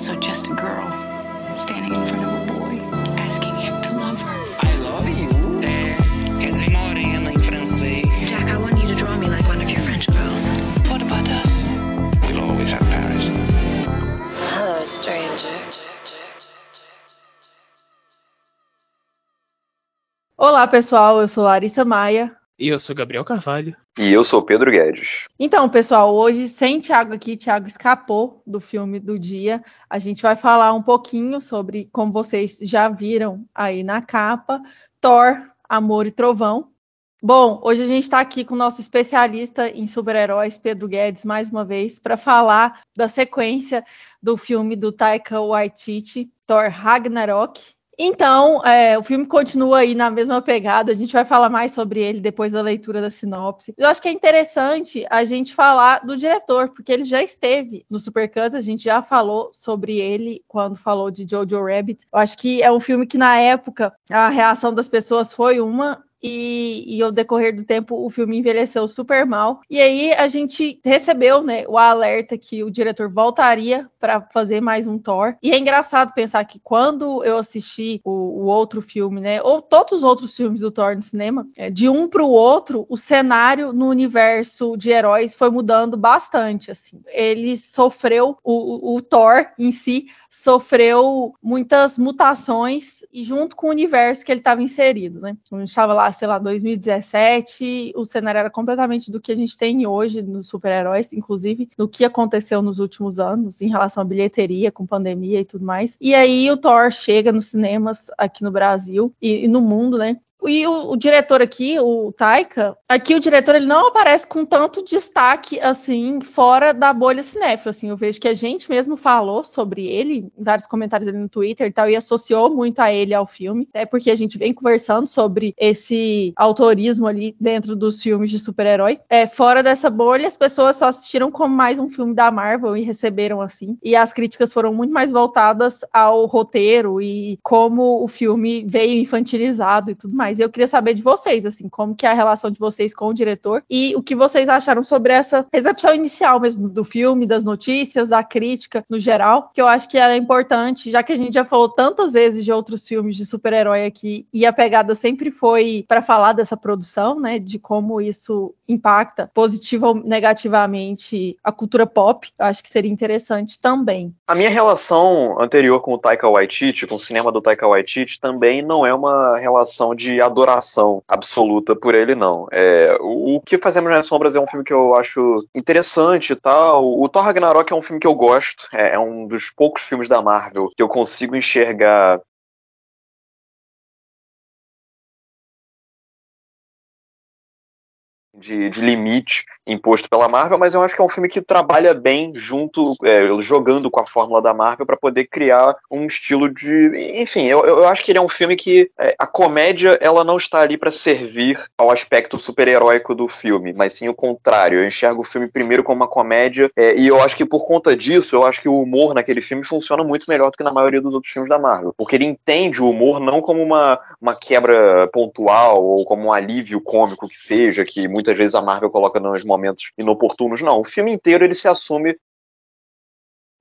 also just a girl standing in front of a boy asking him to love her. I love you. Eh, é, quer dizer morena em francês. Jack, I want you to draw me like one of your French girls. What about us? We'll always have Paris. Hello, stranger. Olá, pessoal. Eu sou Larissa Maia. E eu sou Gabriel Carvalho. E eu sou Pedro Guedes. Então, pessoal, hoje, sem Thiago aqui, Thiago escapou do filme do dia. A gente vai falar um pouquinho sobre, como vocês já viram aí na capa, Thor, Amor e Trovão. Bom, hoje a gente está aqui com o nosso especialista em super-heróis, Pedro Guedes, mais uma vez, para falar da sequência do filme do Taika Waititi, Thor Ragnarok. Então, é, o filme continua aí na mesma pegada, a gente vai falar mais sobre ele depois da leitura da sinopse. Eu acho que é interessante a gente falar do diretor, porque ele já esteve no Supercuts, a gente já falou sobre ele quando falou de Jojo Rabbit. Eu acho que é um filme que na época a reação das pessoas foi uma, e, e, ao decorrer do tempo o filme envelheceu super mal. E aí a gente recebeu né, o alerta que o diretor voltaria para fazer mais um Thor. E é engraçado pensar que quando eu assisti o, o, outro filme, né, ou todos os outros filmes do Thor no cinema, é, de um para o outro, o cenário no universo de heróis foi mudando bastante. Assim, ele sofreu o, o Thor em si sofreu muitas mutações e junto com o universo que ele estava inserido, né? A gente estava lá sei lá, 2017, o cenário era completamente do que a gente tem hoje nos super-heróis, inclusive do que aconteceu nos últimos anos em relação à bilheteria, com pandemia e tudo mais. E aí o Thor chega nos cinemas aqui no Brasil e, e no mundo, né? E o, o, diretor aqui, o Taika, aqui o diretor ele não aparece com tanto destaque assim fora da bolha cinéfila, assim, eu vejo que a gente mesmo falou sobre ele vários comentários ali no Twitter e tal e associou muito a ele ao filme, até porque a gente vem conversando sobre esse autorismo ali dentro dos filmes de super-herói. É, fora dessa bolha, as pessoas só assistiram como mais um filme da Marvel e receberam assim. E as críticas foram muito mais voltadas ao roteiro e como o filme veio infantilizado e tudo mais. Eu queria saber de vocês, assim, como que é a relação de vocês com o diretor e o que vocês acharam sobre essa recepção inicial mesmo do filme, das notícias, da crítica no geral, que eu acho que ela é importante, já que a gente já falou tantas vezes de outros filmes de super-herói aqui e a pegada sempre foi para falar dessa produção, né, de como isso impacta positiva ou negativamente a cultura pop. Eu acho que seria interessante também. A minha relação anterior com o Taika Waititi, com o cinema do Taika Waititi, também não é uma relação de adoração absoluta por ele, não. É, o, o que Fazemos nas Sombras é um filme que eu acho interessante e tal. O Thor Ragnarok é um filme que eu gosto. É, é um dos poucos filmes da Marvel que eu consigo enxergar de, de, limite imposto pela Marvel, mas eu acho que é um filme que trabalha bem junto, é, jogando com a fórmula da Marvel para poder criar um estilo de. Enfim, eu, eu acho que ele é um filme que é, a comédia ela não está ali para servir ao aspecto super-heróico do filme, mas sim o contrário. Eu enxergo o filme primeiro como uma comédia é, e eu acho que por conta disso, eu acho que o humor naquele filme funciona muito melhor do que na maioria dos outros filmes da Marvel, porque ele entende o humor não como uma, uma quebra pontual ou como um alívio cômico que seja, que muitas vezes a Marvel coloca nos momentos momentos inoportunos, não. O filme inteiro ele se assume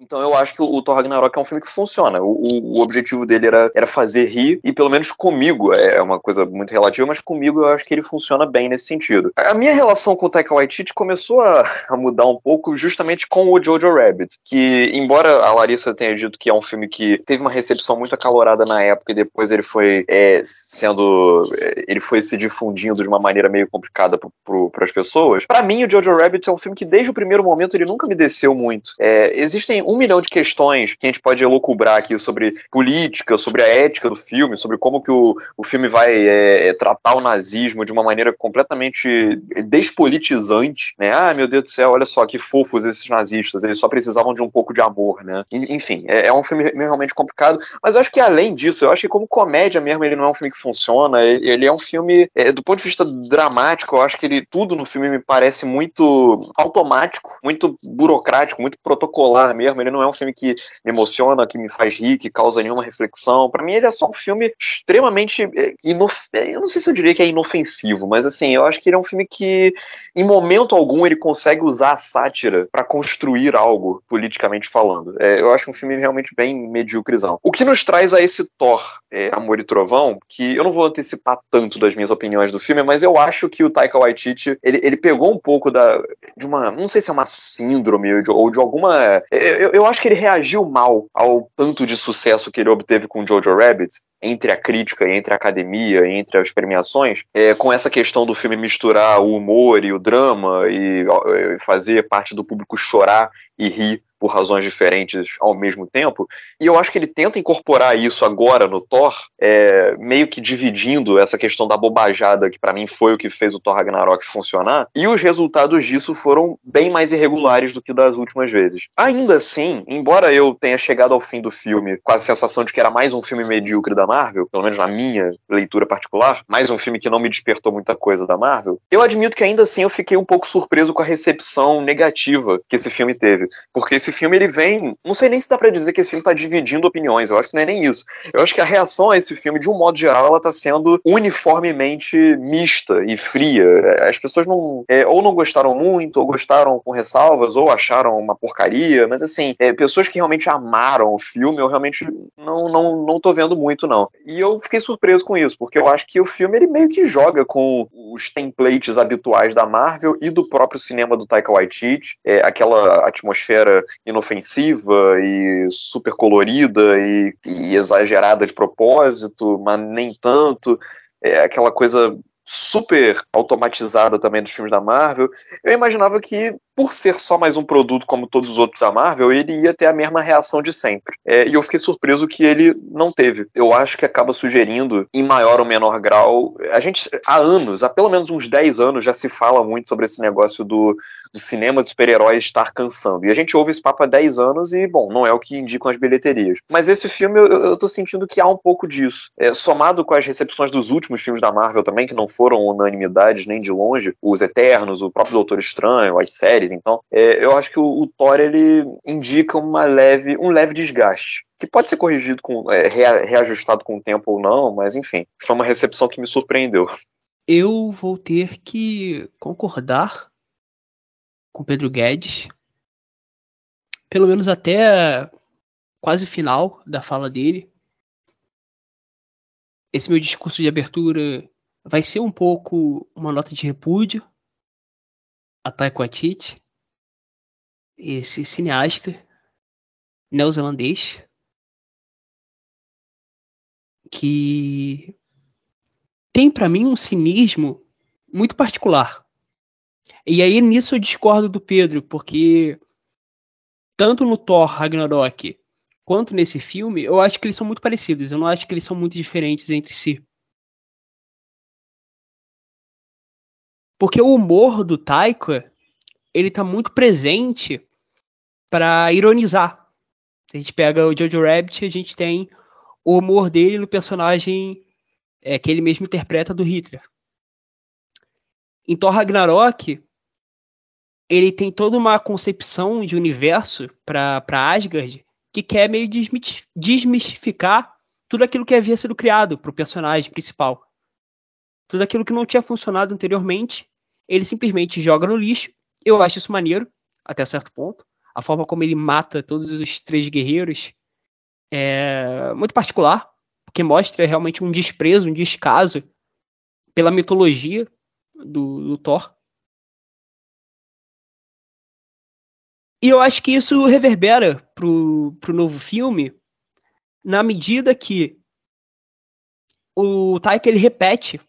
então eu acho que o, Thor Ragnarok é um filme que funciona. O, o, objetivo dele era, era fazer rir, e pelo menos comigo, é, é uma coisa muito relativa, mas comigo eu acho que ele funciona bem nesse sentido. A minha relação com o Taika Waititi começou a, a mudar um pouco justamente com o Jojo Rabbit, que embora a Larissa tenha dito que é um filme que teve uma recepção muito acalorada na época e depois ele foi é, sendo... É, ele foi se difundindo de uma maneira meio complicada para as pessoas, para mim o Jojo Rabbit é um filme que desde o primeiro momento ele nunca me desceu muito. É, existem um milhão de questões que a gente pode elucubrar aqui sobre política, sobre a ética do filme, sobre como que o, o filme vai é, é, tratar o nazismo de uma maneira completamente despolitizante, né? Ah, meu Deus do céu, olha só que fofos esses nazistas, eles só precisavam de um pouco de amor, né? Enfim, é, é um filme realmente complicado, mas eu acho que além disso, eu acho que como comédia mesmo, ele não é um filme que funciona, ele, é um filme, é, do ponto de vista dramático, eu acho que ele, tudo no filme me parece muito automático, muito burocrático, muito protocolar mesmo, forma. Ele não é um filme que me emociona, que me faz rir, que causa nenhuma reflexão. Para mim, ele é só um filme extremamente. É, inof... É, eu não sei se eu diria que é inofensivo, mas assim, eu acho que ele é um filme que, em momento algum, ele consegue usar a sátira para construir algo, politicamente falando. É, eu acho um filme realmente bem medíocrezão. O que nos traz a esse Thor, é, Amor e Trovão, que eu não vou antecipar tanto das minhas opiniões do filme, mas eu acho que o Taika Waititi, ele, ele pegou um pouco da, de uma, não sei se é uma síndrome ou de, ou de alguma... Eu, eu acho que ele reagiu mal ao tanto de sucesso que ele obteve com Jojo Rabbit, entre a crítica entre a academia, entre as premiações, é, com essa questão do filme misturar o humor e o drama e, e fazer parte do público chorar e rir por razões diferentes ao mesmo tempo. E eu acho que ele tenta incorporar isso agora no Thor, é, meio que dividindo essa questão da bobajada, que para mim foi o que fez o Thor Ragnarok funcionar, e os resultados disso foram bem mais irregulares do que das últimas vezes. Ainda assim, embora eu tenha chegado ao fim do filme com a sensação de que era mais um filme medíocre da Marvel, pelo menos na minha leitura particular, mais um filme que não me despertou muita coisa da Marvel, eu admito que ainda assim eu fiquei um pouco surpreso com a recepção negativa que esse filme teve. Porque esse filme ele vem. Não sei nem se dá pra dizer que esse filme tá dividindo opiniões. Eu acho que não é nem isso. Eu acho que a reação a esse filme, de um modo geral, ela tá sendo uniformemente mista e fria. As pessoas não. É, ou não gostaram muito, ou gostaram com ressalvas, ou acharam uma porcaria. Mas assim, é, pessoas que realmente amaram o filme, eu realmente não, não, não tô vendo muito, não. E eu fiquei surpreso com isso, porque eu acho que o filme ele meio que joga com os templates habituais da Marvel e do próprio cinema do Taika Waititi. É, aquela atmosfera inofensiva e super colorida e, e exagerada de propósito, mas nem tanto. É aquela coisa super automatizada também dos filmes da Marvel. Eu imaginava que por ser só mais um produto como todos os outros da Marvel, ele ia ter a mesma reação de sempre. É, e eu fiquei surpreso que ele não teve. Eu acho que acaba sugerindo, em maior ou menor grau, a gente, há anos, há pelo menos uns 10 anos, já se fala muito sobre esse negócio do, do cinema de super-heróis estar cansando. E a gente ouve esse papo há 10 anos e, bom, não é o que indicam as bilheterias. Mas esse filme, eu, eu tô sentindo que há um pouco disso. É, somado com as recepções dos últimos filmes da Marvel também, que não foram unanimidades nem de longe, os Eternos, o próprio Doutor Estranho, as séries, então, é, eu acho que o, o, Thor ele indica uma leve, um leve desgaste. Que pode ser corrigido, com, é, reajustado com o tempo ou não, mas enfim, foi uma recepção que me surpreendeu. Eu vou ter que concordar com Pedro Guedes, pelo menos até quase o final da fala dele. Esse meu discurso de abertura vai ser um pouco uma nota de repúdio a Taika Waititi, esse cineasta neozelandês que tem para mim um cinismo muito particular. E aí nisso eu discordo do Pedro, porque tanto no Thor Ragnarok quanto nesse filme, eu acho que eles são muito parecidos. Eu não acho que eles são muito diferentes entre si. Porque o humor do Taika, ele tá muito presente para ironizar. Se a gente pega o Jojo Rabbit, a gente tem o humor dele no personagem é, que ele mesmo interpreta do Hitler. Em Thor Ragnarok, ele tem toda uma concepção de universo para Asgard que quer meio desmistificar tudo aquilo que havia sido criado para o personagem principal. Tudo aquilo que não tinha funcionado anteriormente, ele simplesmente joga no lixo. Eu acho isso maneiro, até certo ponto. A forma como ele mata todos os três guerreiros é muito particular, porque mostra realmente um desprezo, um descaso pela mitologia do, do Thor. E eu acho que isso reverbera pro, pro novo filme na medida que o Taika ele repete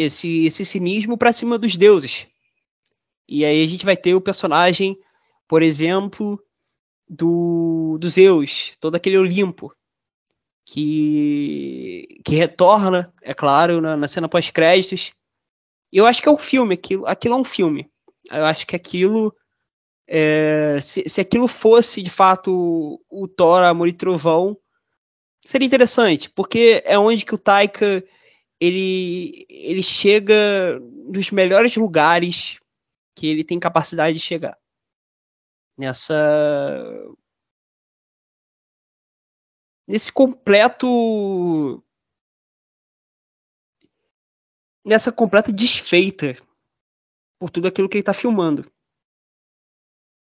esse, esse cinismo para cima dos deuses. E aí a gente vai ter o personagem, por exemplo, do, do Zeus, todo aquele Olimpo, que, que retorna, é claro, na, na cena pós-créditos. Eu acho que é um filme, aquilo, aquilo é um filme. Eu acho que aquilo. É, se, se aquilo fosse de fato o, o Thor, Amor e Trovão, seria interessante, porque é onde que o Taika ele, ele chega nos melhores lugares que ele tem capacidade de chegar. Nessa nesse completo. nessa completa desfeita por tudo aquilo que ele tá filmando.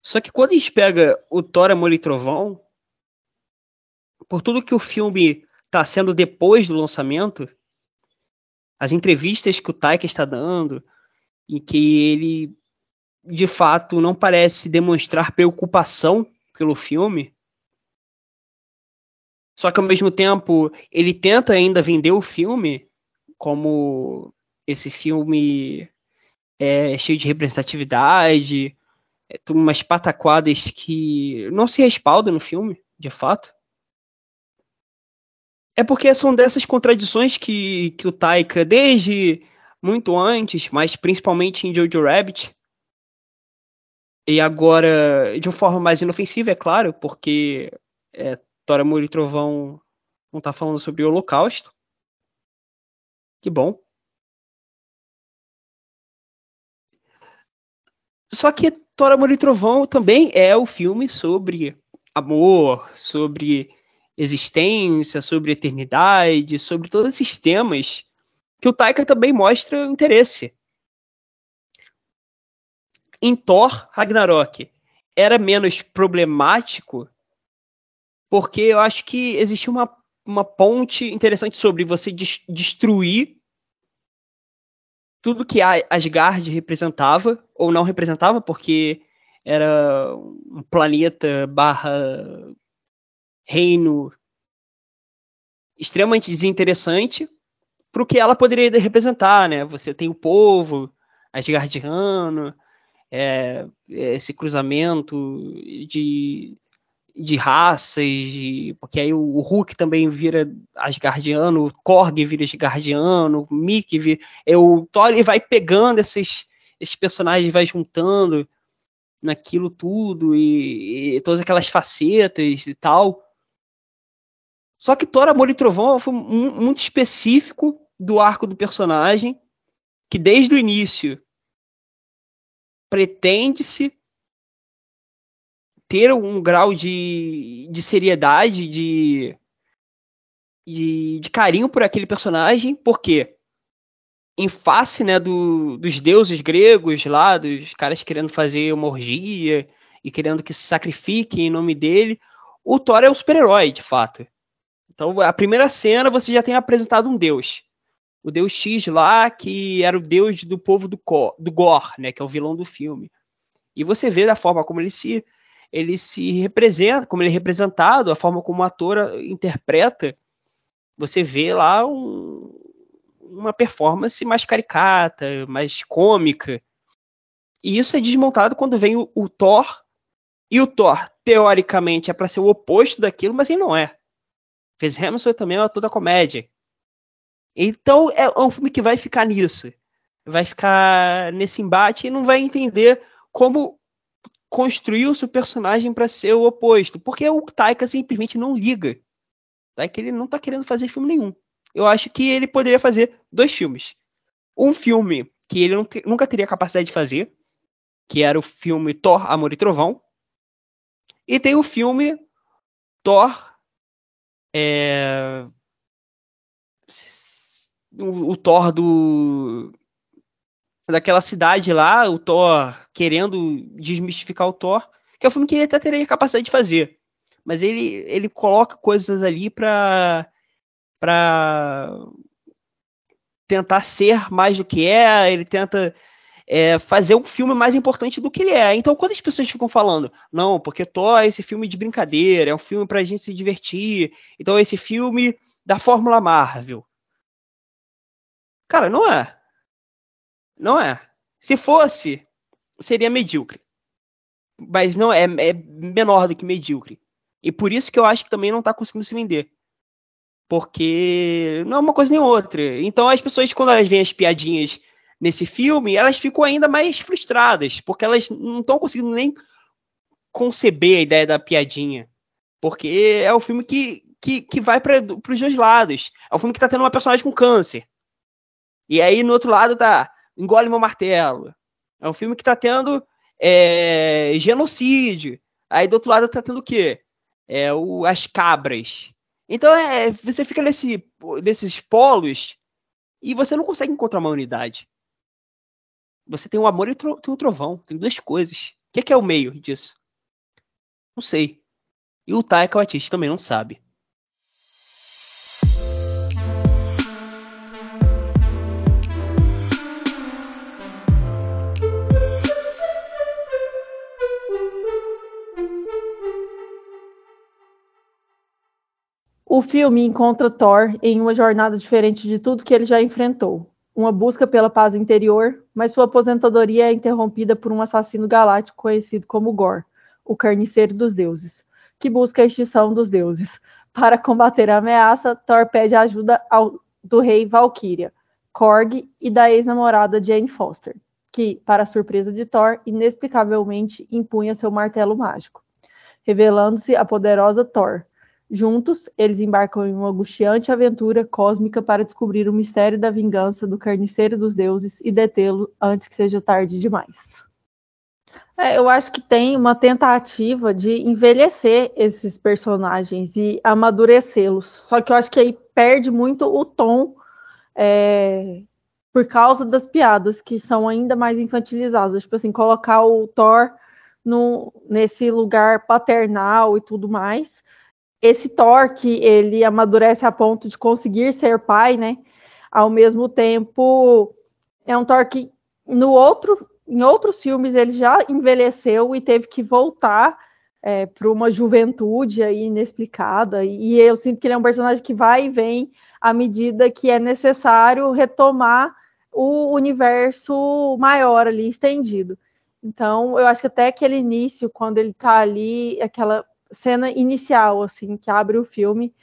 Só que quando a gente pega o Thor, Amor e Trovão, por tudo que o filme tá sendo depois do lançamento, as entrevistas que o Taika está dando, em que ele de fato não parece demonstrar preocupação pelo filme, só que ao mesmo tempo ele tenta ainda vender o filme como esse filme é, cheio de representatividade, é, umas pataquadas que não se respaldam no filme, de fato. É porque são dessas contradições que, que o Taika, desde muito antes, mas principalmente em Jojo Rabbit, e agora de uma forma mais inofensiva, é claro, porque é, Tora e Trovão não tá falando sobre o Holocausto. Que bom. Só que Thor, Amor e Trovão também é o filme sobre amor, sobre existência, sobre eternidade, sobre todos esses temas que o Taika também mostra interesse. Em Thor Ragnarok era menos problemático porque eu acho que existia uma, uma ponte interessante sobre você des destruir tudo que Asgard representava, ou não representava, porque era um planeta barra reino extremamente desinteressante para o que ela poderia representar, né? Você tem o povo asgardiano, é, esse cruzamento de de raças, de, porque aí o, Hulk também vira Asgardiano, o Korg vira Asgardiano, o Mickey vira, é, o Thor ele vai pegando esses, esses personagens, vai juntando naquilo tudo e, e, todas aquelas facetas e tal. Só que Thor, Amor e Trovão foi muito específico do arco do personagem, que desde o início pretende-se ter um grau de, de seriedade, de, de, de carinho por aquele personagem, porque em face né, do, dos deuses gregos lá, dos caras querendo fazer uma orgia e querendo que se sacrifiquem em nome dele, o Thor é um super-herói, de fato. Então, a primeira cena você já tem apresentado um deus. O deus X lá, que era o deus do povo do, do Gor, né, que é o vilão do filme. E você vê da forma como ele se ele se representa, como ele é representado, a forma como o ator interpreta, você vê lá um, uma performance mais caricata, mais cômica. E isso é desmontado quando vem o, o Thor, e o Thor, teoricamente, é para ser o oposto daquilo, mas ele não é. Fez Hamilton também é um ator da comédia. Então é um filme que vai ficar nisso. Vai ficar nesse embate e não vai entender como construiu-se o personagem para ser o oposto, porque o Taika simplesmente não liga. Taika ele não tá querendo fazer filme nenhum. Eu acho que ele poderia fazer dois filmes. Um filme que ele nunca teria capacidade de fazer, que era o filme Thor, Amor e Trovão, e tem o filme Thor é... o, o Thor do daquela cidade lá, o Thor querendo desmistificar o Thor, que é um filme que ele até teria capacidade de fazer. Mas ele, ele coloca coisas ali pra, pra tentar ser mais do que é, ele tenta é, fazer um filme mais importante do que ele é. Então, quando as pessoas ficam falando, não, porque Thor é esse filme de brincadeira, é um filme pra gente se divertir, então é esse filme da Fórmula Marvel. Cara, não é. Não é. Se fosse, seria medíocre. Mas não é, é menor do que medíocre. E por isso que eu acho que também não tá conseguindo se vender. Porque não é uma coisa nem outra. Então as pessoas, quando elas veem as piadinhas nesse filme, elas ficam ainda mais frustradas, porque elas não estão conseguindo nem conceber a ideia da piadinha. Porque é o filme que, que, que vai para os dois lados. É um filme que tá tendo uma personagem com câncer. E aí no outro lado tá Engole Meu Martelo. É um filme que tá tendo é, genocídio. Aí do outro lado tá tendo o quê? É o, as cabras. Então é, você fica nesse, nesses polos e você não consegue encontrar uma unidade. Você tem o amor e tem o trovão. Tem duas coisas. O que é, que é o meio disso? Não sei. E o Taika Waititi também não sabe. O filme encontra Thor em uma jornada diferente de tudo que ele já enfrentou. Uma busca pela paz interior, mas sua aposentadoria é interrompida por um assassino galáctico conhecido como Gore, o carniceiro dos deuses, que busca a extinção dos deuses. Para combater a ameaça, Thor pede ajuda ao, do rei Valkyria, Korg e da ex-namorada Jane Foster, que, para surpresa de Thor, inexplicavelmente impunha seu martelo mágico, revelando-se a poderosa Thor Juntos, eles embarcam em uma angustiante aventura cósmica para descobrir o mistério da vingança do carniceiro dos deuses e detê-lo antes que seja tarde demais. É, eu acho que tem uma tentativa de envelhecer esses personagens e amadurecê-los. Só que eu acho que aí perde muito o tom é, por causa das piadas que são ainda mais infantilizadas. Tipo assim, colocar o Thor no, nesse lugar paternal e tudo mais esse Thor que ele amadurece a ponto de conseguir ser pai, né? Ao mesmo tempo, é um Thor que no outro, em outros filmes ele já envelheceu e teve que voltar é, para uma juventude aí inexplicada. E eu sinto que ele é um personagem que vai e vem à medida que é necessário retomar o universo maior ali estendido. Então, eu acho que até aquele início, quando ele está ali, aquela cena inicial, assim, que abre o filme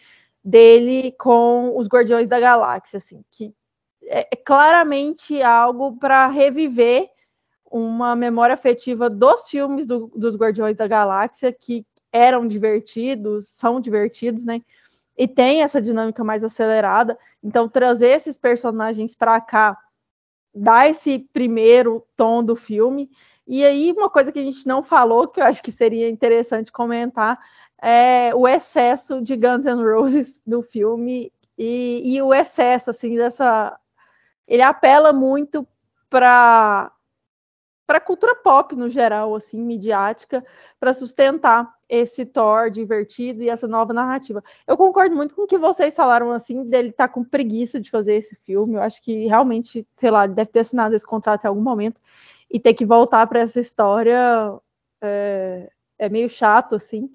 dele com os Guardiões da Galáxia, assim, que é, é claramente algo para reviver uma memória afetiva dos filmes do, dos Guardiões da Galáxia que eram divertidos, são divertidos, né? E tem essa dinâmica mais acelerada. Então, trazer esses personagens para cá dá esse primeiro tom do filme e aí, uma coisa que a gente não falou, que eu acho que seria interessante comentar, é o excesso de Guns N' Roses no filme e, e o excesso, assim, dessa. Ele apela muito para para a cultura pop no geral, assim, midiática, para sustentar esse Thor divertido e essa nova narrativa. Eu concordo muito com o que vocês falaram, assim, dele estar tá com preguiça de fazer esse filme. Eu acho que realmente, sei lá, ele deve ter assinado esse contrato em algum momento e ter que voltar para essa história é, é, meio chato, assim.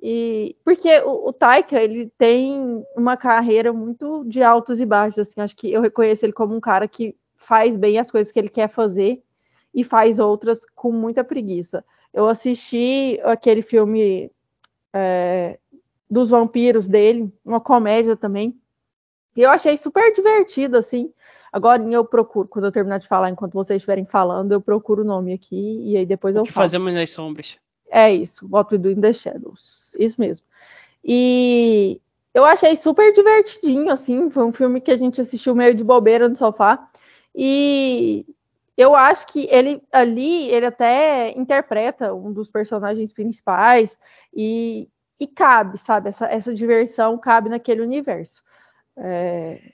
E porque o, o Taika ele tem uma carreira muito de altos e baixos, assim. Acho que eu reconheço ele como um cara que faz bem as coisas que ele quer fazer e faz outras com muita preguiça. Eu assisti aquele filme é, dos vampiros dele, uma comédia também, e eu achei super divertido, assim. Agora eu procuro, quando eu terminar de falar, enquanto vocês estiverem falando, eu procuro o nome aqui e aí depois eu o que falo. fazemos nas sombras. É isso, What We Do in the Shadows. Isso mesmo. E eu achei super divertidinho, assim. Foi um filme que a gente assistiu meio de bobeira no sofá. E eu acho que ele ali, ele até interpreta um dos personagens principais e, e cabe, sabe? Essa, essa diversão cabe naquele universo. É,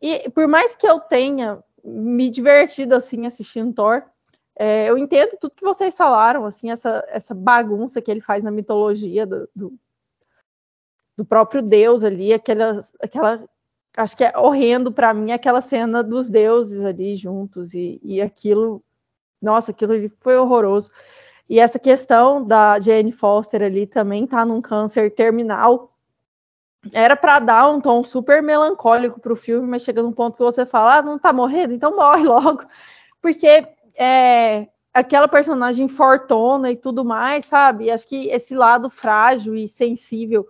e por mais que eu tenha me divertido assim assistindo Thor, é, eu entendo tudo que vocês falaram, assim, essa, essa bagunça que ele faz na mitologia do, do, do próprio Deus ali, aquela, aquela acho que é horrendo para mim aquela cena dos deuses ali juntos e, e aquilo, nossa, aquilo ali foi horroroso. E essa questão da Jane Foster ali também tá num câncer terminal era para dar um tom super melancólico para o filme, mas chega num ponto que você fala, ah, não tá morrendo, então morre logo. Porque é, aquela personagem fortona e tudo mais, sabe? Acho que esse lado frágil e sensível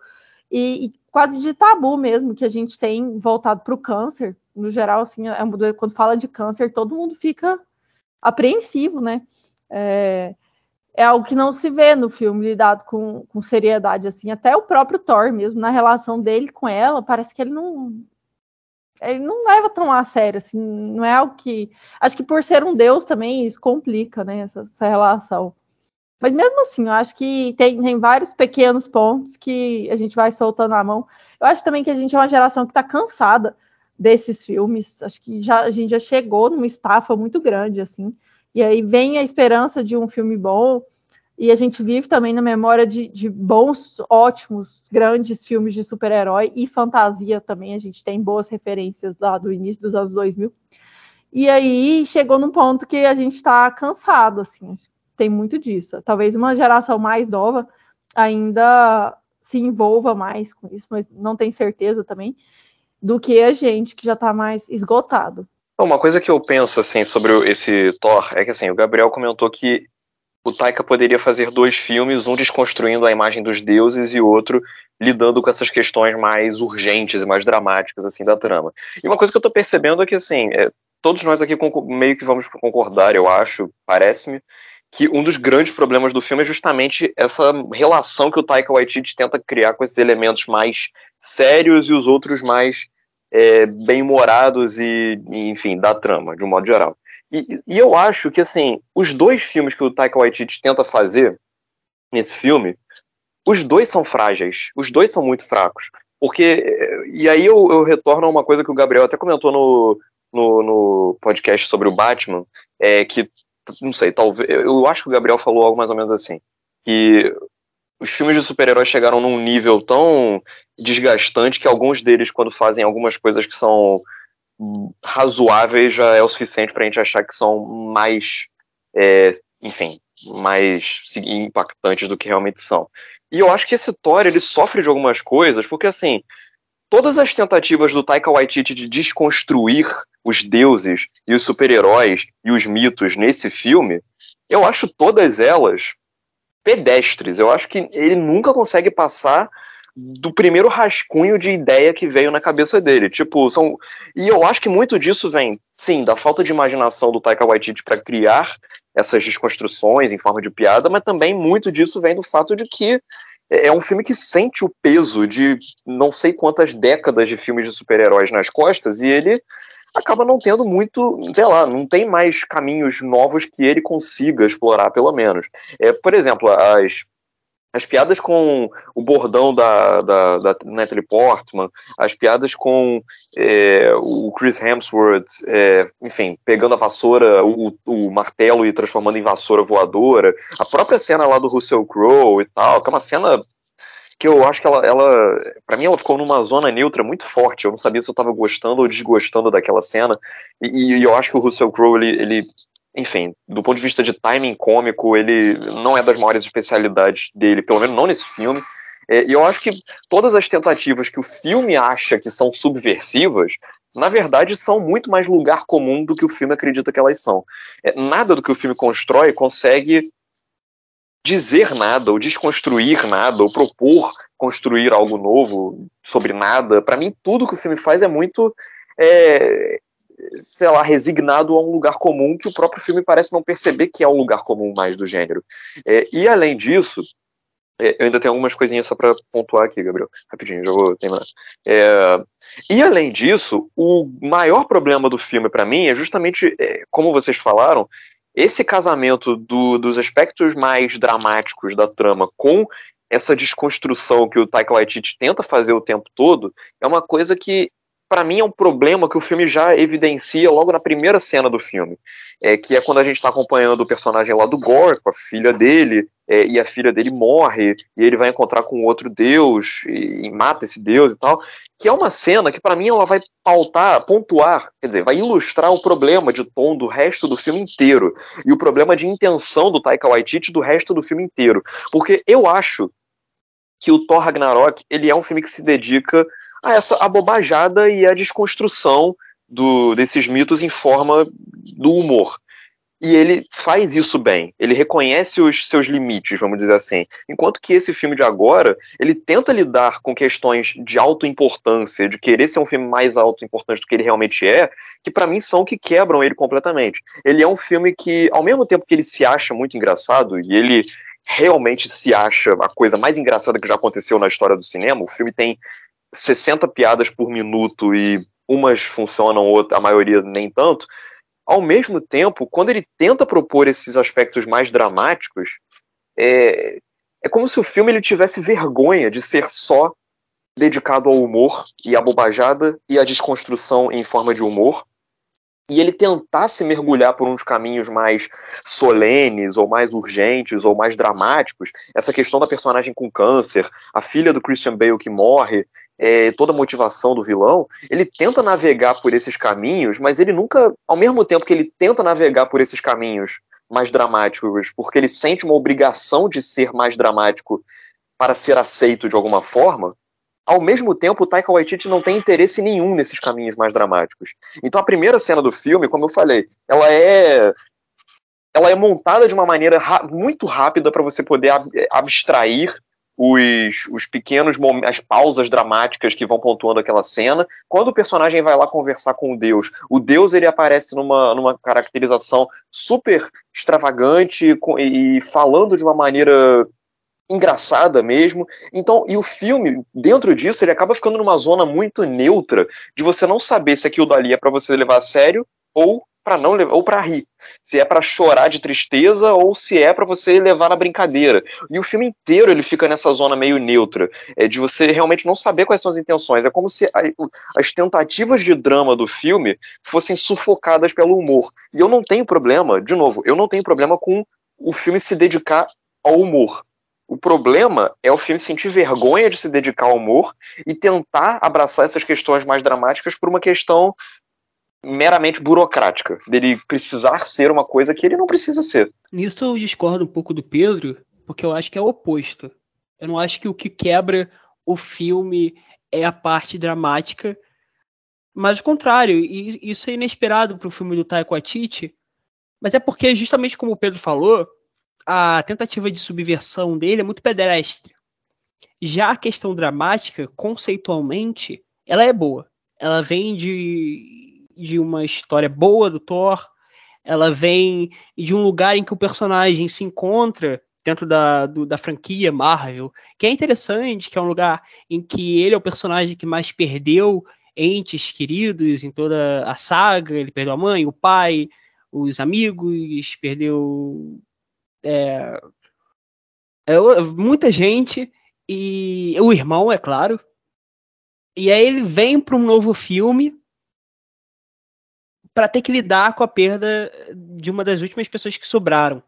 e, e quase de tabu mesmo que a gente tem voltado para o câncer, no geral, assim, é, quando fala de câncer, todo mundo fica apreensivo, né? É, é algo que não se vê no filme lidado com, com seriedade assim. Até o próprio Thor mesmo, na relação dele com ela, parece que ele não ele não leva tão a sério, assim, não é algo que. Acho que por ser um deus também isso complica, né? Essa, essa relação. Mas mesmo assim, eu acho que tem, tem vários pequenos pontos que a gente vai soltando a mão. Eu acho também que a gente é uma geração que está cansada desses filmes. Acho que já, a gente já chegou numa estafa muito grande, assim. E aí vem a esperança de um filme bom, e a gente vive também na memória de, de bons, ótimos, grandes filmes de super-herói e fantasia também. A gente tem boas referências lá do início dos anos 2000. E aí chegou num ponto que a gente está cansado, assim tem muito disso. Talvez uma geração mais nova ainda se envolva mais com isso, mas não tem certeza também, do que a gente que já está mais esgotado. Uma coisa que eu penso assim sobre esse Thor é que assim, o Gabriel comentou que o Taika poderia fazer dois filmes, um desconstruindo a imagem dos deuses e outro lidando com essas questões mais urgentes e mais dramáticas assim da trama. E uma coisa que eu estou percebendo é que assim, é, todos nós aqui meio que vamos concordar, eu acho, parece-me, que um dos grandes problemas do filme é justamente essa relação que o Taika Waititi tenta criar com esses elementos mais sérios e os outros mais é, bem-humorados e, enfim, da trama, de um modo geral. E, e, eu acho que, assim, os dois filmes que o Taika Waititi tenta fazer nesse filme, os dois são frágeis, os dois são muito fracos. Porque, e aí eu, eu retorno a uma coisa que o Gabriel até comentou no, no, no podcast sobre o Batman, é que não sei, talvez. Eu acho que o Gabriel falou algo mais ou menos assim. Que os filmes de super-heróis chegaram num nível tão desgastante que alguns deles, quando fazem algumas coisas que são razoáveis, já é o suficiente pra gente achar que são mais. É, enfim, mais impactantes do que realmente são. E eu acho que esse Thor, ele sofre de algumas coisas, porque assim, todas as tentativas do Taika Waititi de desconstruir os deuses e os super-heróis e os mitos nesse filme, eu acho todas elas pedestres. Eu acho que ele nunca consegue passar do primeiro rascunho de ideia que veio na cabeça dele. Tipo, são. E eu acho que muito disso vem, sim, da falta de imaginação do Taika Waititi para criar essas desconstruções em forma de piada, mas também muito disso vem do fato de que é, é um filme que sente o peso de não sei quantas décadas de filmes de super-heróis nas costas e ele acaba não tendo muito, sei lá, não tem mais caminhos novos que ele consiga explorar, pelo menos. É, por exemplo, as as piadas com o bordão da, da, da Natalie Portman, as piadas com é, o Chris Hemsworth, é, enfim, pegando a vassoura, o, o, martelo e transformando em vassoura voadora, a própria cena lá do Russell Crowe e tal, que é uma cena que eu acho que ela, ela para mim ela ficou numa zona neutra muito forte, eu não sabia se eu estava gostando ou desgostando daquela cena, e, e, eu acho que o Russell Crowe, ele, ele enfim, do ponto de vista de timing cômico, ele não é das maiores especialidades dele, pelo menos não nesse filme. É, e eu acho que todas as tentativas que o filme acha que são subversivas, na verdade, são muito mais lugar comum do que o filme acredita que elas são. É, nada do que o filme constrói consegue dizer nada, ou desconstruir nada, ou propor construir algo novo sobre nada. Para mim, tudo que o filme faz é muito é, sei lá, resignado a um lugar comum que o próprio filme parece não perceber que é um lugar comum mais do gênero. É, e além disso, é, eu ainda tenho algumas coisinhas só para pontuar aqui, Gabriel. Rapidinho, já vou terminar. É, e além disso, o maior problema do filme para mim é justamente, é, como vocês falaram, esse casamento do, dos aspectos mais dramáticos da trama com essa desconstrução que o Taika Waititi tenta fazer o tempo todo é uma coisa que para mim é um problema que o filme já evidencia logo na primeira cena do filme, é, que é quando a gente está acompanhando o personagem lá do Gore, com a filha dele, é, e a filha dele morre, e ele vai encontrar com outro deus, e, e mata esse deus e tal, que é uma cena que para mim ela vai pautar, pontuar, quer dizer, vai ilustrar o problema de tom do resto do filme inteiro, e o problema de intenção do Taika Waititi do resto do filme inteiro, porque eu acho que o Thor Ragnarok, ele é um filme que se dedica a essa abobajada e a desconstrução do, desses mitos em forma do humor. E ele faz isso bem. Ele reconhece os seus limites, vamos dizer assim. Enquanto que esse filme de agora, ele tenta lidar com questões de autoimportância, de querer ser um filme mais autoimportante do que ele realmente é, que para mim são que quebram ele completamente. Ele é um filme que, ao mesmo tempo que ele se acha muito engraçado, e ele realmente se acha a coisa mais engraçada que já aconteceu na história do cinema, o filme tem 60 piadas por minuto e umas funcionam, outra, a maioria nem tanto. Ao mesmo tempo, quando ele tenta propor esses aspectos mais dramáticos, é, é como se o filme ele tivesse vergonha de ser só dedicado ao humor e à bobajada e à desconstrução em forma de humor, e ele tentasse mergulhar por uns caminhos mais solenes, ou mais urgentes, ou mais dramáticos, essa questão da personagem com câncer, a filha do Christian Bale que morre, é, toda a motivação do vilão, ele tenta navegar por esses caminhos, mas ele nunca, ao mesmo tempo que ele tenta navegar por esses caminhos mais dramáticos, porque ele sente uma obrigação de ser mais dramático para ser aceito de alguma forma, ao mesmo tempo, o Taika Waititi não tem interesse nenhum nesses caminhos mais dramáticos. Então, a primeira cena do filme, como eu falei, ela é ela é montada de uma maneira muito rápida para você poder ab abstrair os, os pequenos as pausas dramáticas que vão pontuando aquela cena. Quando o personagem vai lá conversar com o Deus, o Deus ele aparece numa, numa caracterização super extravagante e, e falando de uma maneira engraçada mesmo. Então, e o filme, dentro disso, ele acaba ficando numa zona muito neutra de você não saber se aquilo dali é para você levar a sério ou para não levar, ou para rir. Se é para chorar de tristeza ou se é para você levar na brincadeira. E o filme inteiro ele fica nessa zona meio neutra, é de você realmente não saber quais são as intenções. É como se a, as tentativas de drama do filme fossem sufocadas pelo humor. E eu não tenho problema, de novo, eu não tenho problema com o filme se dedicar ao humor. O problema é o filme sentir vergonha de se dedicar ao humor e tentar abraçar essas questões mais dramáticas por uma questão meramente burocrática, dele precisar ser uma coisa que ele não precisa ser. Nisso eu discordo um pouco do Pedro, porque eu acho que é o oposto. Eu não acho que o que quebra o filme é a parte dramática, mas o contrário, e isso é inesperado para o filme do Taika Waititi, mas é porque justamente como o Pedro falou, a tentativa de subversão dele é muito pedestre. Já a questão dramática, conceitualmente, ela é boa. Ela vem de, de uma história boa do Thor, ela vem de um lugar em que o personagem se encontra dentro da, do, da franquia Marvel, que é interessante, que é um lugar em que ele é o personagem que mais perdeu entes queridos em toda a saga, ele perdeu a mãe, o pai, os amigos, perdeu é, é, muita gente e o irmão, é claro. E aí ele vem para um novo filme para ter que lidar com a perda de uma das últimas pessoas que sobraram.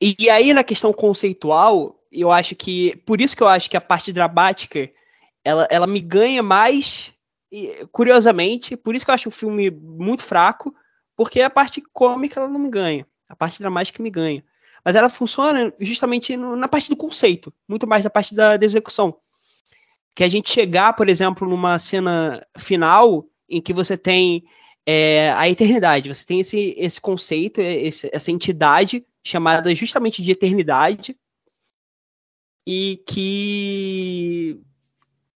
E, aí na questão conceitual, eu acho que por isso que eu acho que a parte dramática ela, ela me ganha mais curiosamente, por isso que eu acho o filme muito fraco, porque a parte cômica ela não me ganha. A parte dramática me ganha. Mas ela funciona justamente no, na parte do conceito, muito mais da parte da, da execução. Que a gente chegar, por exemplo, numa cena final em que você tem é, a eternidade, você tem esse, esse conceito, esse, essa entidade chamada justamente de eternidade, e que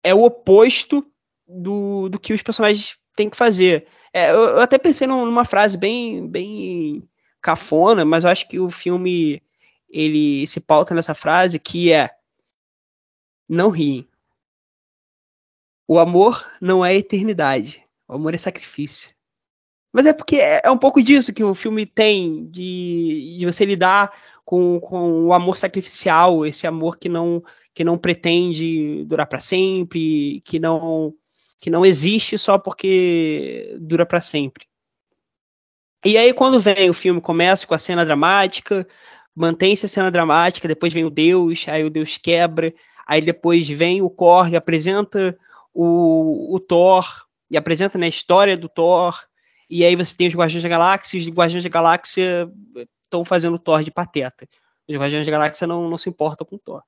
é o oposto do, do que os personagens têm que fazer. É, eu, eu, até pensei numa frase bem, bem cafona, mas eu acho que o filme ele se pauta nessa frase que é não riem. O amor não é eternidade. O amor é sacrifício. Mas é porque é, é um pouco disso que o filme tem, de, de você lidar com, com o amor sacrificial, esse amor que não, que não pretende durar para sempre, que não, que não existe só porque dura para sempre. E aí, quando vem o filme, começa com a cena dramática, mantém-se a cena dramática, depois vem o Deus, aí o Deus quebra, aí depois vem o Korg, apresenta o, o Thor, e apresenta né, a história do Thor, e aí você tem os Guardiões da Galáxia, e os Guardiões da Galáxia estão fazendo o Thor de pateta. Os Guardiões da Galáxia não, não se importam com o Thor.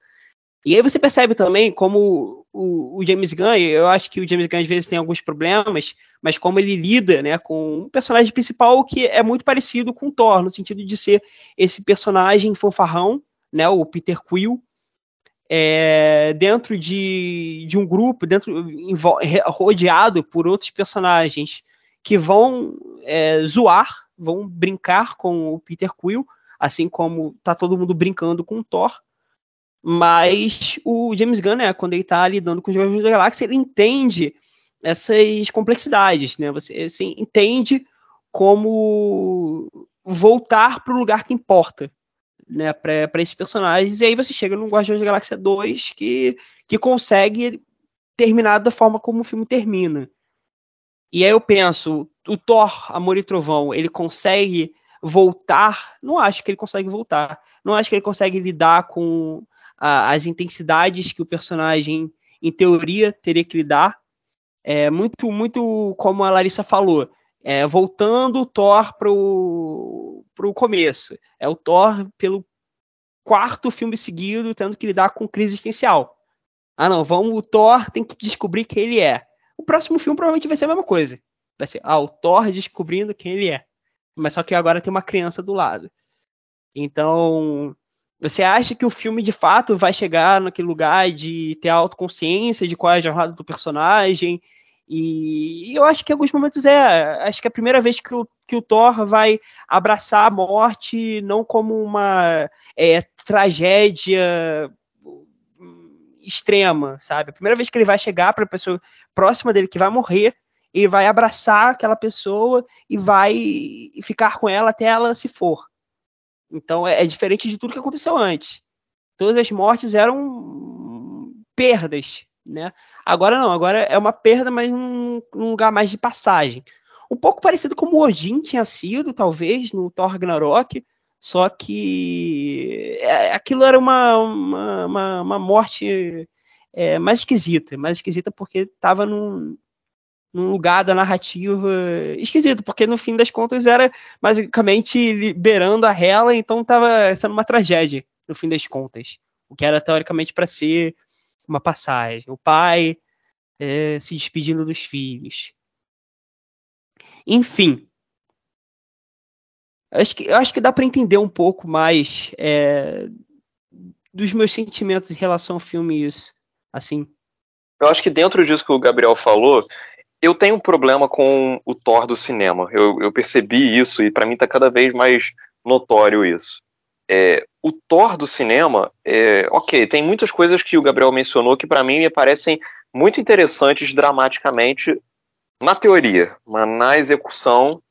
E aí você percebe também como o, o, James Gunn, eu acho que o James Gunn às vezes tem alguns problemas, mas como ele lida né, com um personagem principal que é muito parecido com o Thor, no sentido de ser esse personagem fanfarrão, né, o Peter Quill, é, dentro de, de um grupo, dentro rodeado por outros personagens que vão é, zoar, vão brincar com o Peter Quill, assim como tá todo mundo brincando com o Thor, mas o James Gunn, né, quando ele está lidando com os Guardiões da Galáxia, ele entende essas complexidades, né? Você assim, entende como voltar para o lugar que importa. Né, para esses personagens, e aí você chega no Guardiões da Galáxia 2 que, que consegue terminar da forma como o filme termina. E aí eu penso, o Thor, Amor e Trovão, ele consegue voltar? Não acho que ele consegue voltar. Não acho que ele consegue lidar com a, as intensidades que o personagem, em teoria, teria que lidar. É muito, muito como a Larissa falou. É, voltando o Thor pro, pro começo. É o Thor pelo quarto filme seguido tendo que lidar com crise existencial. Ah, não, vamos, o Thor tem que descobrir quem ele é. O próximo filme provavelmente vai ser a mesma coisa. Vai ser, ah, o Thor descobrindo quem ele é. Mas só que agora tem uma criança do lado. Então, você acha que o filme de fato vai chegar naquele lugar de ter autoconsciência de qual é a jornada do personagem e, eu acho que em alguns momentos é. Acho que é a primeira vez que o, que o Thor vai abraçar a morte não como uma é, tragédia extrema, sabe? A primeira vez que ele vai chegar para a pessoa próxima dele que vai morrer, ele vai abraçar aquela pessoa e vai ficar com ela até ela se for. Então é, é diferente de tudo que aconteceu antes. Todas as mortes eram perdas, né? Agora não, agora é uma perda, mas num, lugar mais de passagem. Um pouco parecido como o Odin tinha sido, talvez, no Thor Ragnarok, só que é, aquilo era uma, uma, uma, uma morte é, mais esquisita, mais esquisita porque estava num, num lugar da narrativa esquisito, porque no fim das contas era basicamente liberando a Hela, então estava sendo uma tragédia, no fim das contas. O que era teoricamente para ser uma passagem. O pai é, se despedindo dos filhos. Enfim. Acho que, acho que dá para entender um pouco mais é, dos meus sentimentos em relação ao filme isso. Assim. Eu acho que dentro disso que o Gabriel falou, eu tenho um problema com o Thor do cinema. Eu, eu percebi isso e para mim está cada vez mais notório isso. É, o Thor do cinema, é, ok, tem muitas coisas que o Gabriel mencionou que para mim me parecem muito interessantes dramaticamente na teoria, mas na execução,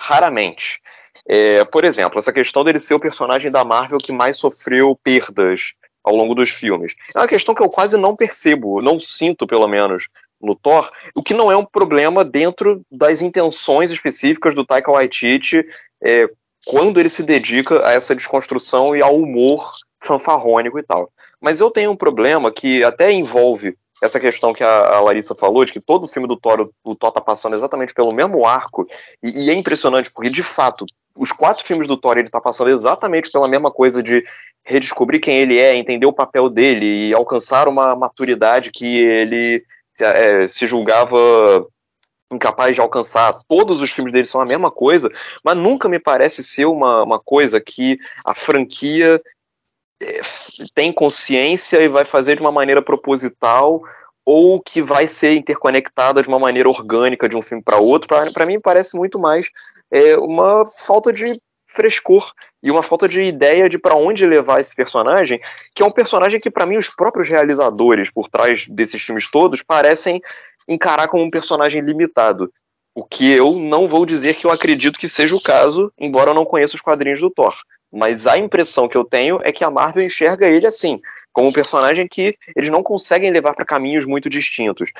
raramente. É, por exemplo, essa questão dele ser o personagem da Marvel que mais sofreu perdas ao longo dos filmes. É uma questão que eu quase não percebo, não sinto, pelo menos, no Thor, o que não é um problema dentro das intenções específicas do Taika Waititi é, quando ele se dedica a essa desconstrução e ao humor fanfarrônico e tal. Mas eu tenho um problema que até envolve essa questão que a, Larissa falou, de que todo filme do Thor, o, o Thor tá passando exatamente pelo mesmo arco, e, e, é impressionante, porque de fato, os quatro filmes do Thor, ele tá passando exatamente pela mesma coisa de redescobrir quem ele é, entender o papel dele e alcançar uma maturidade que ele se, é, se julgava incapaz de alcançar. Todos os filmes dele são a mesma coisa, mas nunca me parece ser uma, uma coisa que a franquia é, tem consciência e vai fazer de uma maneira proposital ou que vai ser interconectada de uma maneira orgânica de um filme para outro. Para mim, parece muito mais é, uma falta de frescor e uma falta de ideia de para onde levar esse personagem, que é um personagem que para mim os próprios realizadores por trás desses filmes todos parecem encarar como um personagem limitado. O que eu não vou dizer que eu acredito que seja o caso, embora eu não conheça os quadrinhos do Thor. Mas a impressão que eu tenho é que a Marvel enxerga ele assim, como um personagem que eles não conseguem levar para caminhos muito distintos.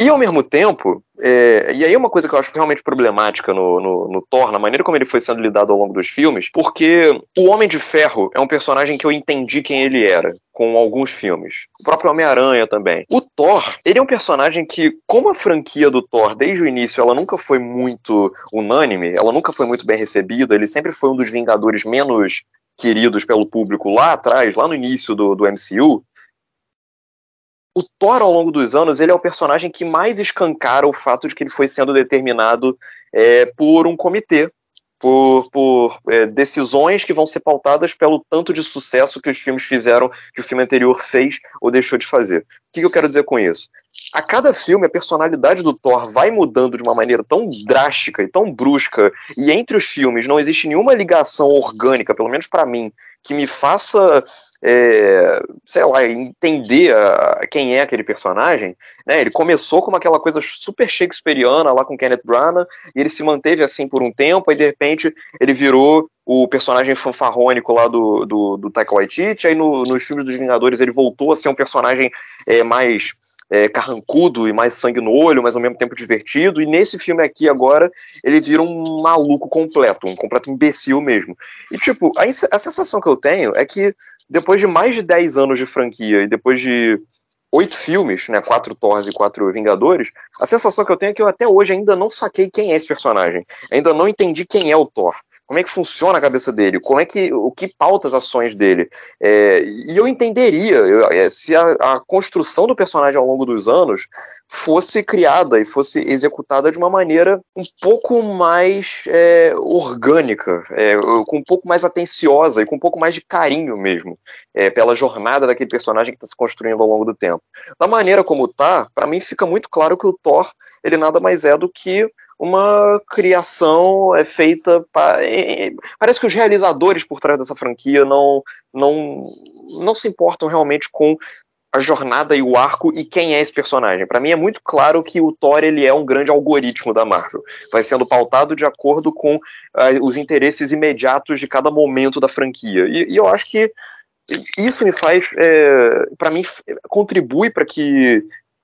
E ao mesmo tempo, é, e aí é uma coisa que eu acho realmente problemática no, no, no, Thor, na maneira como ele foi sendo lidado ao longo dos filmes, porque o Homem de Ferro é um personagem que eu entendi quem ele era com alguns filmes. O próprio Homem-Aranha também. O Thor, ele é um personagem que, como a franquia do Thor, desde o início, ela nunca foi muito unânime, ela nunca foi muito bem recebida, ele sempre foi um dos Vingadores menos queridos pelo público lá atrás, lá no início do, do MCU, o Thor, ao longo dos anos, ele é o personagem que mais escancara o fato de que ele foi sendo determinado é, por um comitê, por, por é, decisões que vão ser pautadas pelo tanto de sucesso que os filmes fizeram, que o filme anterior fez ou deixou de fazer. O que, que eu quero dizer com isso? A cada filme, a personalidade do Thor vai mudando de uma maneira tão drástica e tão brusca, e entre os filmes não existe nenhuma ligação orgânica, pelo menos para mim, que me faça é, sei lá, entender a, quem é aquele personagem, né? Ele começou como aquela coisa super shakespeariana lá com Kenneth Branagh, e ele se manteve assim por um tempo, e de repente ele virou o personagem fanfarrônico lá do, do, do Taika Waititi, aí no, nos filmes dos Vingadores ele voltou a ser um personagem é, mais é, carrancudo e mais sangue no olho, mas ao mesmo tempo divertido. E nesse filme aqui agora, ele vira um maluco completo, um completo imbecil mesmo. E tipo, a, a sensação que eu tenho é que depois de mais de 10 anos de franquia e depois de oito filmes, né, quatro Thors e quatro Vingadores, a sensação que eu tenho é que eu até hoje ainda não saquei quem é esse personagem. Ainda não entendi quem é o Thor como é que funciona a cabeça dele, como é que o que pauta as ações dele. É, e eu entenderia eu, é, se a, a, construção do personagem ao longo dos anos fosse criada e fosse executada de uma maneira um pouco mais é, orgânica, é, com um pouco mais atenciosa e com um pouco mais de carinho mesmo é, pela jornada daquele personagem que está se construindo ao longo do tempo. Da maneira como tá, para mim fica muito claro que o Thor ele nada mais é do que uma criação é feita para parece que os realizadores por trás dessa franquia não não não se importam realmente com a jornada e o arco e quem é esse personagem. Para mim é muito claro que o Thor ele é um grande algoritmo da Marvel. Vai sendo pautado de acordo com uh, os interesses imediatos de cada momento da franquia. E, e eu acho que isso me faz, é, para mim, contribui para que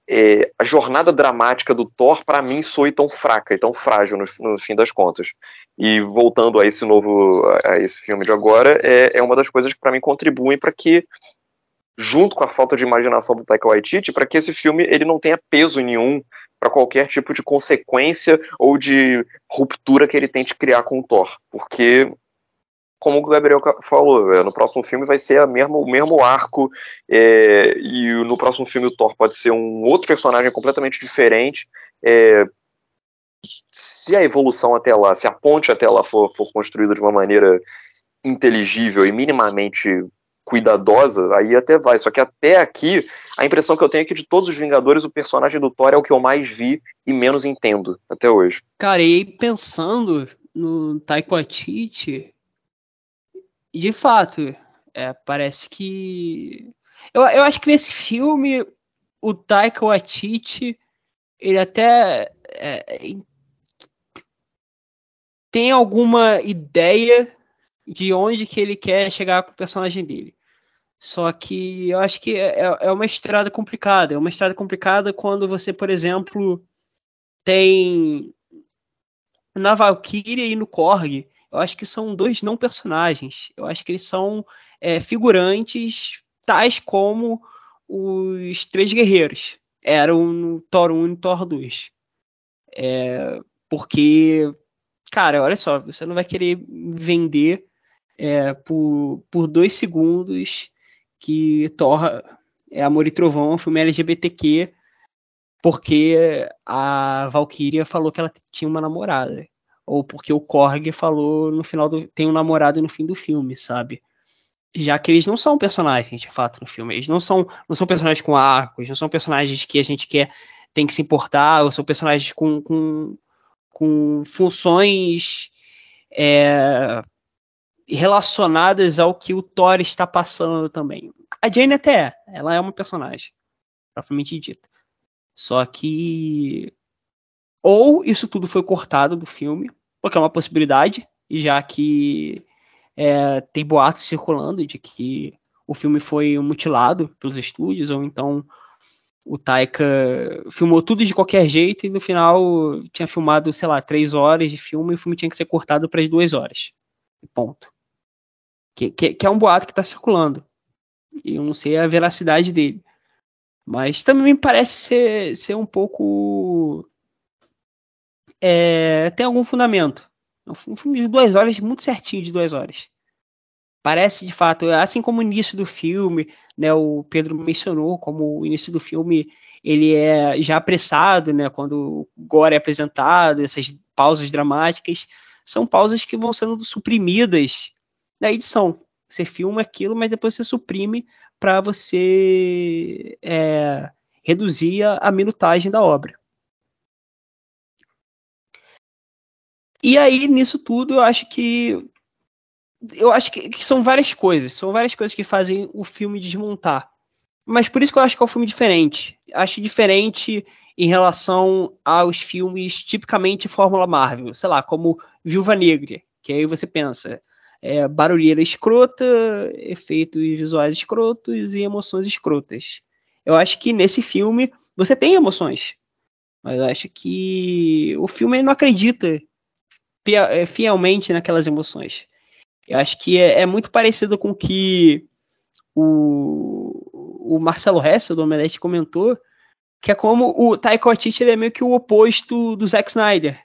é, a jornada dramática do Thor, para mim, soe tão fraca e tão frágil no, no, fim das contas. E voltando a esse novo, a esse filme de agora, é, é uma das coisas que para mim contribuem para que, junto com a falta de imaginação do Taika Waititi, para que esse filme ele não tenha peso nenhum para qualquer tipo de consequência ou de ruptura que ele tente criar com o Thor, porque como o Gabriel falou, é, no próximo filme vai ser a mesmo, o mesmo arco, é, e no próximo filme o Thor pode ser um outro personagem completamente diferente. É, se a evolução até lá, se a ponte até lá for, for construída de uma maneira inteligível e minimamente cuidadosa, aí até vai. Só que até aqui, a impressão que eu tenho é que de todos os Vingadores, o personagem do Thor é o que eu mais vi e menos entendo até hoje. Cara, e pensando no Taika Waititi, de fato, é, parece que. Eu, eu acho que nesse filme, o Taika Waititi, ele até é, tem alguma ideia de onde que ele quer chegar com o personagem dele. Só que eu acho que é, é, é uma estrada complicada. É uma estrada complicada quando você, por exemplo, tem na Valkyria e no Korg eu acho que são dois não personagens. Eu acho que eles são é, figurantes tais como os três guerreiros eram no Thor 1 e Thor 2. É, porque, cara, olha só, você não vai querer vender é, por, por dois segundos que Thor é Amor e Trovão, um filme LGBTQ, porque a Valkyria falou que ela tinha uma namorada ou porque o Korg falou no final do. tem um namorado no fim do filme, sabe? Já que eles não são personagens, de fato, no filme. Eles não são, não são personagens com arcos, não são personagens que a gente quer, tem que se importar, ou são personagens com, com, com funções é, relacionadas ao que o Thor está passando também. A Jane até é, ela é uma personagem, propriamente dita. Só que ou isso tudo foi cortado do filme, porque é uma possibilidade, já que é, tem boatos circulando de que o filme foi mutilado pelos estúdios, ou então o Taika filmou tudo de qualquer jeito e no final tinha filmado, sei lá, três horas de filme e o filme tinha que ser cortado para as duas horas. Ponto. Que, que, que é um boato que está circulando. E eu não sei a veracidade dele. Mas também me parece ser, ser um pouco é, tem algum fundamento. É um filme de duas horas, muito certinho de duas horas. Parece de fato, assim como o início do filme, né, o Pedro mencionou, como o início do filme ele é já apressado, né, quando o gore é apresentado, essas pausas dramáticas, são pausas que vão sendo suprimidas na edição. Você filma aquilo, mas depois você suprime para você é, reduzir a, a minutagem da obra. E aí, nisso tudo, eu acho que eu acho que, que, são várias coisas, são várias coisas que fazem o filme desmontar. Mas por isso que eu acho que é um filme diferente. Acho diferente em relação aos filmes tipicamente Fórmula Marvel, sei lá, como Viúva Negra, que aí você pensa, é, barulheira escrota, efeitos visuais escrotos e emoções escrotas. Eu acho que nesse filme você tem emoções, mas eu acho que o filme não acredita fielmente naquelas emoções. Eu acho que é, é muito parecido com o que o, o Marcelo Hessel, do Omelete, comentou, que é como o Taika Waititi ele é meio que o oposto do Zack Snyder.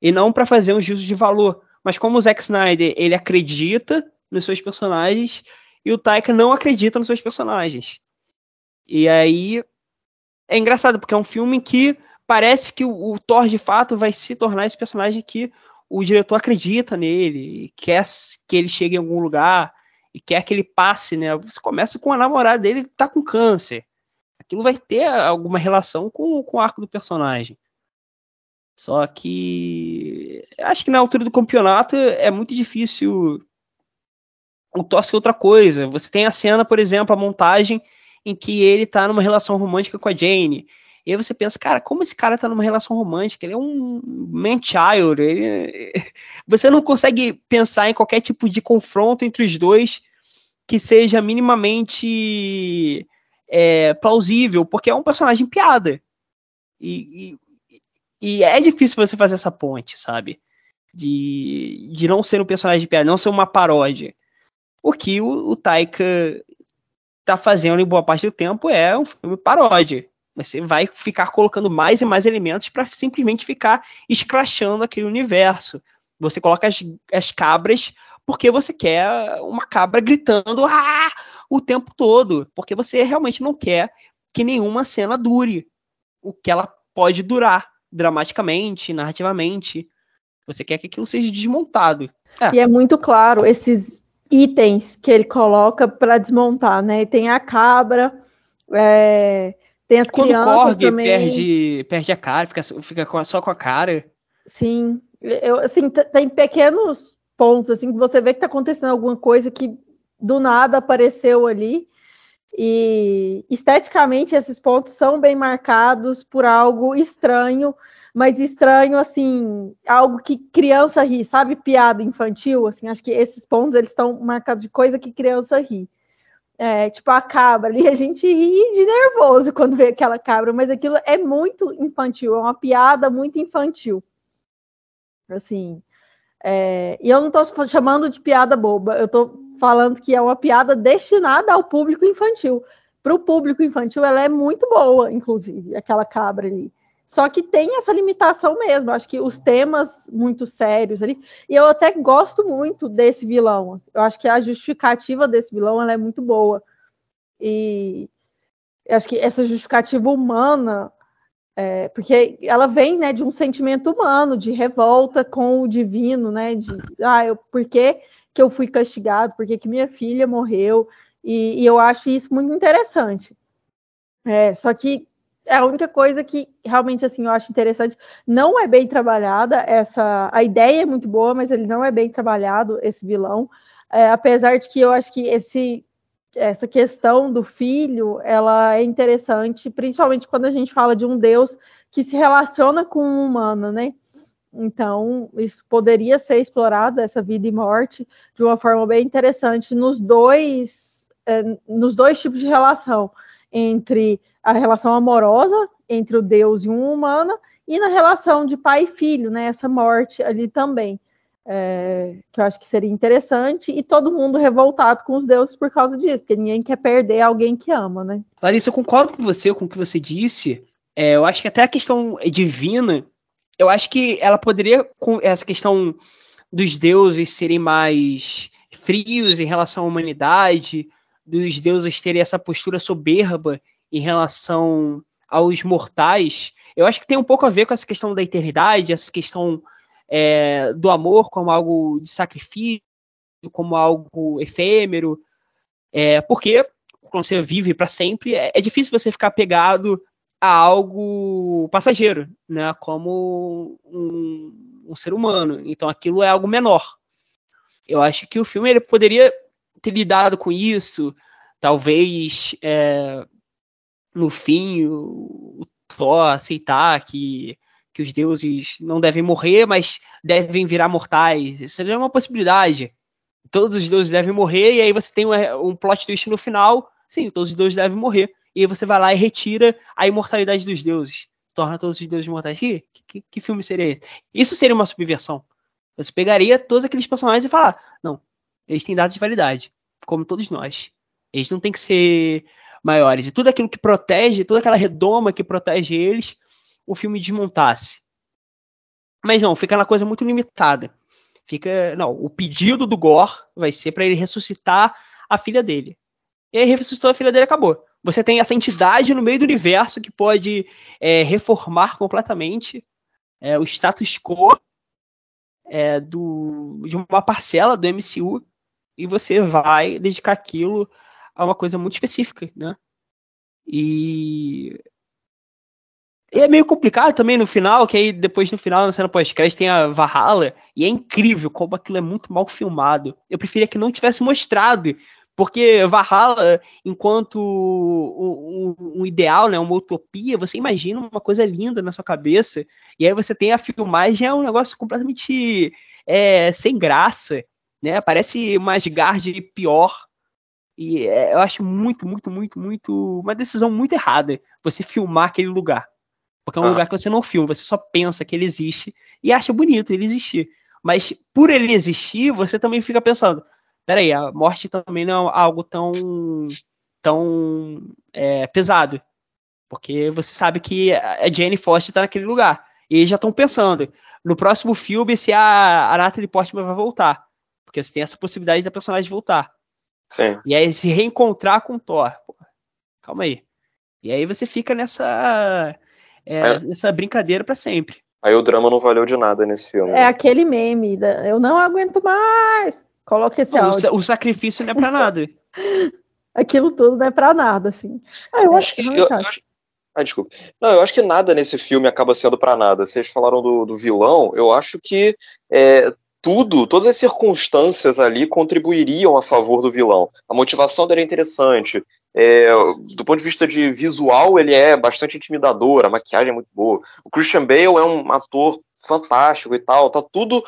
E não para fazer um juízo de valor, mas como o Zack Snyder ele acredita nos seus personagens e o Taika não acredita nos seus personagens. E aí é engraçado, porque é um filme que parece que o, o Thor de fato vai se tornar esse personagem que o diretor acredita nele, quer que ele chegue em algum lugar e quer que ele passe, né? Você começa com a namorada dele que tá com câncer. Aquilo vai ter alguma relação com, com o arco do personagem. Só que acho que na altura do campeonato é muito difícil o torce outra coisa. Você tem a cena, por exemplo, a montagem em que ele tá numa relação romântica com a Jane. E aí você pensa, cara, como esse cara tá numa relação romântica? Ele é um man-child. Ele... Você não consegue pensar em qualquer tipo de confronto entre os dois que seja minimamente é, plausível, porque é um personagem piada. E, e, e, é difícil você fazer essa ponte, sabe? De, de não ser um personagem piada, não ser uma paródia. O que o, o Taika tá fazendo em boa parte do tempo é um filme paródia. Você vai ficar colocando mais e mais elementos para simplesmente ficar escrachando aquele universo. Você coloca as, as cabras porque você quer uma cabra gritando ah! o tempo todo, porque você realmente não quer que nenhuma cena dure o que ela pode durar dramaticamente, narrativamente. Você quer que aquilo seja desmontado. É. E é muito claro esses itens que ele coloca para desmontar, né? Tem a cabra, é, tem as Quando crianças Korg também. perde, perde a cara, fica, fica só com a cara. Sim, eu, assim, tem pequenos pontos assim que você vê que tá acontecendo alguma coisa que do nada apareceu ali. E esteticamente esses pontos são bem marcados por algo estranho, mas estranho assim, algo que criança ri, sabe? Piada infantil, assim, acho que esses pontos eles estão marcados de coisa que criança ri é, tipo a cabra ali, a gente ri de nervoso quando vê aquela cabra, mas aquilo é muito infantil, é uma piada muito infantil. Assim, é, e eu não estou chamando de piada boba, eu estou falando que é uma piada destinada ao público infantil. Para o público infantil, ela é muito boa, inclusive, aquela cabra ali. Só que tem essa limitação mesmo. Acho que os temas muito sérios ali. E eu até gosto muito desse vilão. Eu acho que a justificativa desse vilão ela é muito boa. E acho que essa justificativa humana, é, porque ela vem né, de um sentimento humano, de revolta com o divino, né? De ah, eu, por que, que eu fui castigado? Por que, que minha filha morreu? E, e eu acho isso muito interessante. É, só que é a única coisa que realmente assim eu acho interessante. Não é bem trabalhada essa. A ideia é muito boa, mas ele não é bem trabalhado esse vilão. É, apesar de que eu acho que esse essa questão do filho ela é interessante, principalmente quando a gente fala de um Deus que se relaciona com um humano, né? Então, isso poderia ser explorado, essa vida e morte, de uma forma bem interessante nos dois, é, nos dois tipos de relação entre a relação amorosa entre o Deus e um humana e na relação de pai e filho, né? Essa morte ali também. É, que eu acho que seria interessante, e todo mundo revoltado com os deuses por causa disso, porque ninguém quer perder alguém que ama, né? Larissa, eu concordo com você, com o que você disse. É, eu acho que até a questão divina, eu acho que ela poderia, com essa questão dos deuses serem mais frios em relação à humanidade, dos deuses terem essa postura soberba em relação aos mortais, eu acho que tem um pouco a ver com essa questão da eternidade, essa questão é, do amor como algo de sacrifício, como algo efêmero, é, porque quando você vive para sempre, é, é, difícil você ficar pegado a algo passageiro, né, como um, um ser humano. Então aquilo é algo menor. Eu acho que o filme ele poderia ter lidado com isso, talvez é, no fim o, o Thor aceitar que, que os deuses não devem morrer, mas devem virar mortais. Isso seria uma possibilidade. Todos os deuses devem morrer, e aí você tem um, um plot twist no final. Sim, todos os deuses devem morrer. E aí você vai lá e retira a imortalidade dos deuses. Torna todos os deuses mortais. Que, que, que filme seria esse? Isso seria uma subversão. Você pegaria todos aqueles personagens e falar: não, eles têm dados de validade, como todos nós. Eles não têm que ser maiores. E tudo aquilo que protege, toda aquela redoma que protege eles, o filme desmontasse. Mas não, fica na coisa muito limitada. Fica, não, o pedido do Gore vai ser para ele ressuscitar a filha dele. E aí ressuscitou a filha dele acabou. Você tem essa entidade no meio do universo que pode é, reformar completamente é, o status quo é, do, de uma parcela do MCU e você vai dedicar aquilo a uma coisa muito específica, né? E e é meio complicado também no final, que aí depois no final, na cena pós-crédito, tem a Valhalla, e é incrível como aquilo é muito mal filmado. Eu preferia que não tivesse mostrado, porque Valhalla, enquanto um, um, um, ideal, né, uma utopia, você imagina uma coisa linda na sua cabeça, e aí você tem a filmagem, é um negócio completamente é, sem graça, né? Parece uma Asgard pior. E é, eu acho muito, muito, muito, muito. Uma decisão muito errada você filmar aquele lugar. Porque é um ah. lugar que você não filma, você só pensa que ele existe e acha bonito ele existir. Mas por ele existir, você também fica pensando: peraí, a morte também não é algo tão, tão é, pesado. Porque você sabe que a Jane Foster está naquele lugar. E eles já estão pensando no próximo filme se a, a Natalie Portman vai voltar. Porque você tem essa possibilidade da personagem voltar. Sim. E aí se reencontrar com Thor. Pô, calma aí. E aí você fica nessa é, essa brincadeira para sempre. Aí o drama não valeu de nada nesse filme. É aquele meme, da, eu não aguento mais. Coloca esse não, áudio. O, sacrifício não é para nada. Aquilo tudo não é para nada, assim. Ah, eu é, acho que. Eu, eu acho... Ah, desculpa. Não, eu acho que nada nesse filme acaba sendo para nada. Vocês falaram do, do vilão, eu acho que é, tudo, todas as circunstâncias ali contribuiriam a favor do vilão. A motivação dele é interessante, é, do ponto de vista de visual, ele é bastante intimidador, a maquiagem é muito boa. O Christian Bale é um ator fantástico e tal, tá tudo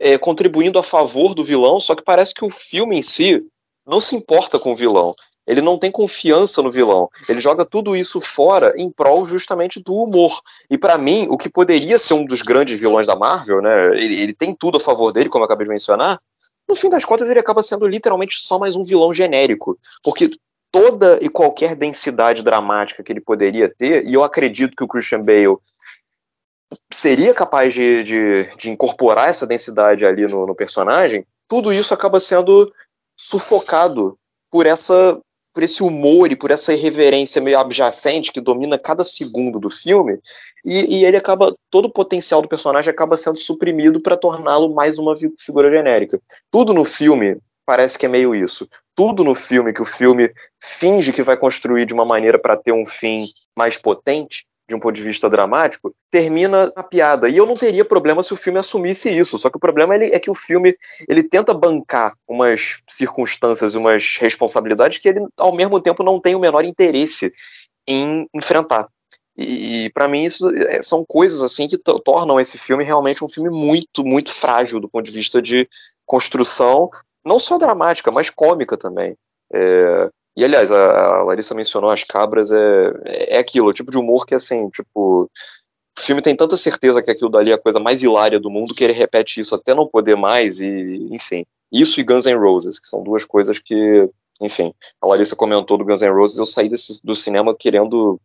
é, contribuindo a favor do vilão, só que parece que o filme em si não se importa com o vilão. Ele não tem confiança no vilão. Ele joga tudo isso fora em prol justamente do humor. E para mim, o que poderia ser um dos grandes vilões da Marvel, né? Ele, ele tem tudo a favor dele, como eu acabei de mencionar. No fim das contas, ele acaba sendo literalmente só mais um vilão genérico. Porque toda e qualquer densidade dramática que ele poderia ter, e eu acredito que o Christian Bale seria capaz de, de, de incorporar essa densidade ali no, no, personagem, tudo isso acaba sendo sufocado por essa por esse humor e por essa irreverência meio abjacente que domina cada segundo do filme, e, e ele acaba todo o potencial do personagem acaba sendo suprimido para torná-lo mais uma figura genérica. Tudo no filme parece que é meio isso. Tudo no filme que o filme finge que vai construir de uma maneira para ter um fim mais potente, de um ponto de vista dramático, termina na piada. E eu não teria problema se o filme assumisse isso. Só que o problema é, que o filme ele tenta bancar umas circunstâncias, umas responsabilidades que ele, ao mesmo tempo, não tem o menor interesse em enfrentar. E, e para mim isso é, são coisas assim que tornam esse filme realmente um filme muito, muito frágil do ponto de vista de construção não só dramática, mas cômica também. É, e aliás, a, Larissa mencionou as cabras, é, é aquilo, o tipo de humor que assim, tipo, o filme tem tanta certeza que aquilo dali é a coisa mais hilária do mundo que ele repete isso até não poder mais, e enfim. Isso e Guns N' Roses, que são duas coisas que, enfim, a Larissa comentou do Guns N' Roses, eu saí desse, do cinema querendo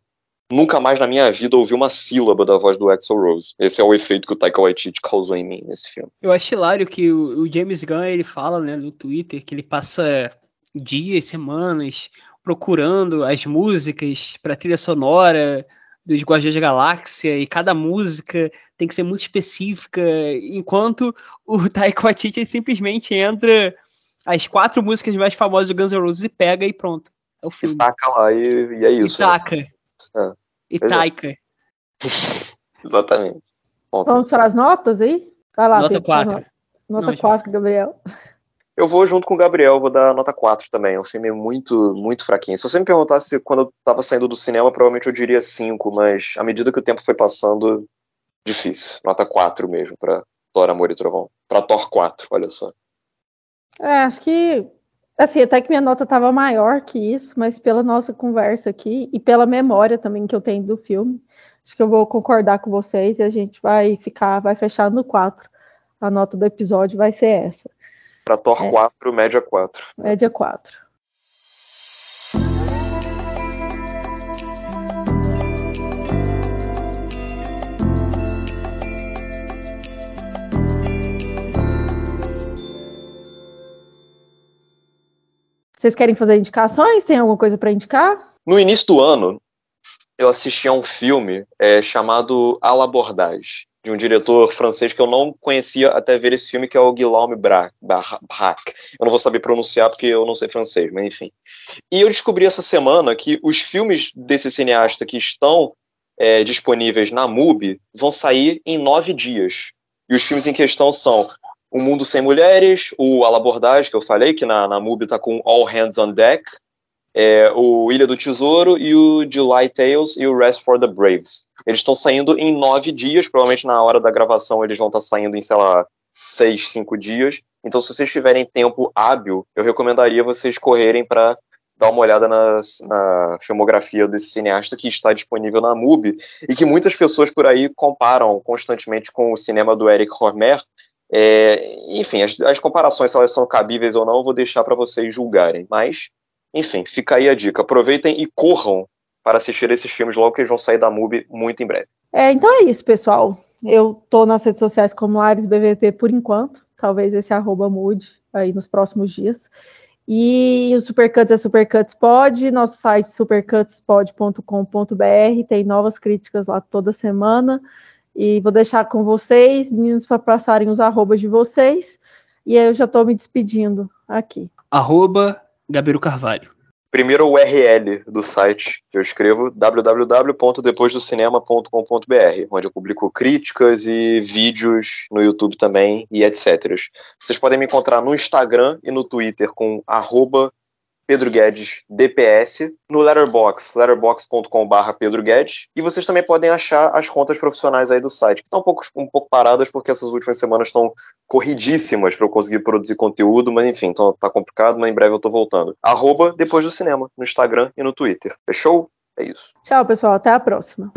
nunca mais na minha vida ouvi uma sílaba da voz do Axel Rose. Esse é o efeito que o Taika Waititi causou em mim nesse filme. Eu acho hilário que o, o James Gunn, ele fala, né, no Twitter, que ele passa dias, semanas procurando as músicas para trilha sonora dos Guardiões da Galáxia e cada música tem que ser muito específica, enquanto o Taika Waititi simplesmente entra as quatro músicas mais famosas do Guns N' Roses e pega e pronto. É o filme. E taca lá e, e é isso. E taca. Né? É. E é. Taika. Exatamente. Ponto. Vamos para as notas aí? Vai lá, Nota 4. Nota Não, 4, Gabriel. Eu vou junto com o Gabriel, vou dar nota 4 também. É um filme muito, muito fraquinho. Se você me perguntasse quando eu tava saindo do cinema, provavelmente eu diria 5, mas à medida que o tempo foi passando, difícil. Nota 4 mesmo pra Thor, Amor e Trovão. Pra Thor 4, olha só. É, acho que assim, até que minha nota estava maior que isso, mas pela nossa conversa aqui e pela memória também que eu tenho do filme, acho que eu vou concordar com vocês e a gente vai ficar, vai fechar no 4. A nota do episódio vai ser essa. Pra Thor É. 4, média 4. Média 4. Vocês querem fazer indicações? Tem alguma coisa para indicar? No início do ano, eu assisti a um filme é, chamado A l'Abordage, de um diretor francês que eu não conhecia até ver esse filme, que é o Guillaume Braque. Eu não vou saber pronunciar porque eu não sei francês, mas enfim. E eu descobri essa semana que os filmes desse cineasta que estão é, disponíveis na MUBI vão sair em nove dias. E os filmes em questão são O Mundo Sem Mulheres, o A l'Abordage, que eu falei, que na, na MUBI tá com All Hands on Deck, é, o Ilha do Tesouro e o July Tales e o Rest for the Braves. Eles estão saindo em nove dias, provavelmente na hora da gravação eles vão estar saindo em, sei lá, seis, cinco dias. Então, se vocês tiverem tempo hábil, eu recomendaria vocês correrem para dar uma olhada nas- na filmografia desse cineasta que está disponível na MUBI e que muitas pessoas por aí comparam constantemente com o cinema do Eric Rohmer. É, enfim, as, as comparações, se elas são cabíveis ou não, eu vou deixar para vocês julgarem. Mas enfim, fica aí a dica. Aproveitem e corram para assistir esses filmes logo que eles vão sair da MUBI muito em breve. É, então é isso, pessoal. Eu tô nas redes sociais como LaresBVP por enquanto. Talvez esse arroba mude aí nos próximos dias. E o Supercuts é Supercuts Pod, nosso site supercutspod.com.br, tem novas críticas lá toda semana. E vou deixar com vocês, meninos, para passarem os arrobas de vocês. E aí eu já estou me despedindo aqui. Arroba Gabriel Carvalho. Primeiro o URL do site que eu escrevo, www.depoisdocinema.com.br, onde eu publico críticas e vídeos no YouTube também e etc. Vocês podem me encontrar no Instagram e no Twitter com arroba Pedro Guedes DPS, no Letterbox, letterbox.com.br Pedro Guedes, e vocês também podem achar as contas profissionais aí do site, que estão um pouco, um pouco paradas porque essas últimas semanas estão corridíssimas para eu conseguir produzir conteúdo, mas enfim, então tá complicado, mas em breve eu tô voltando. Arroba depois do cinema, no Instagram e no Twitter. Fechou? É isso. Tchau, pessoal. Até a próxima.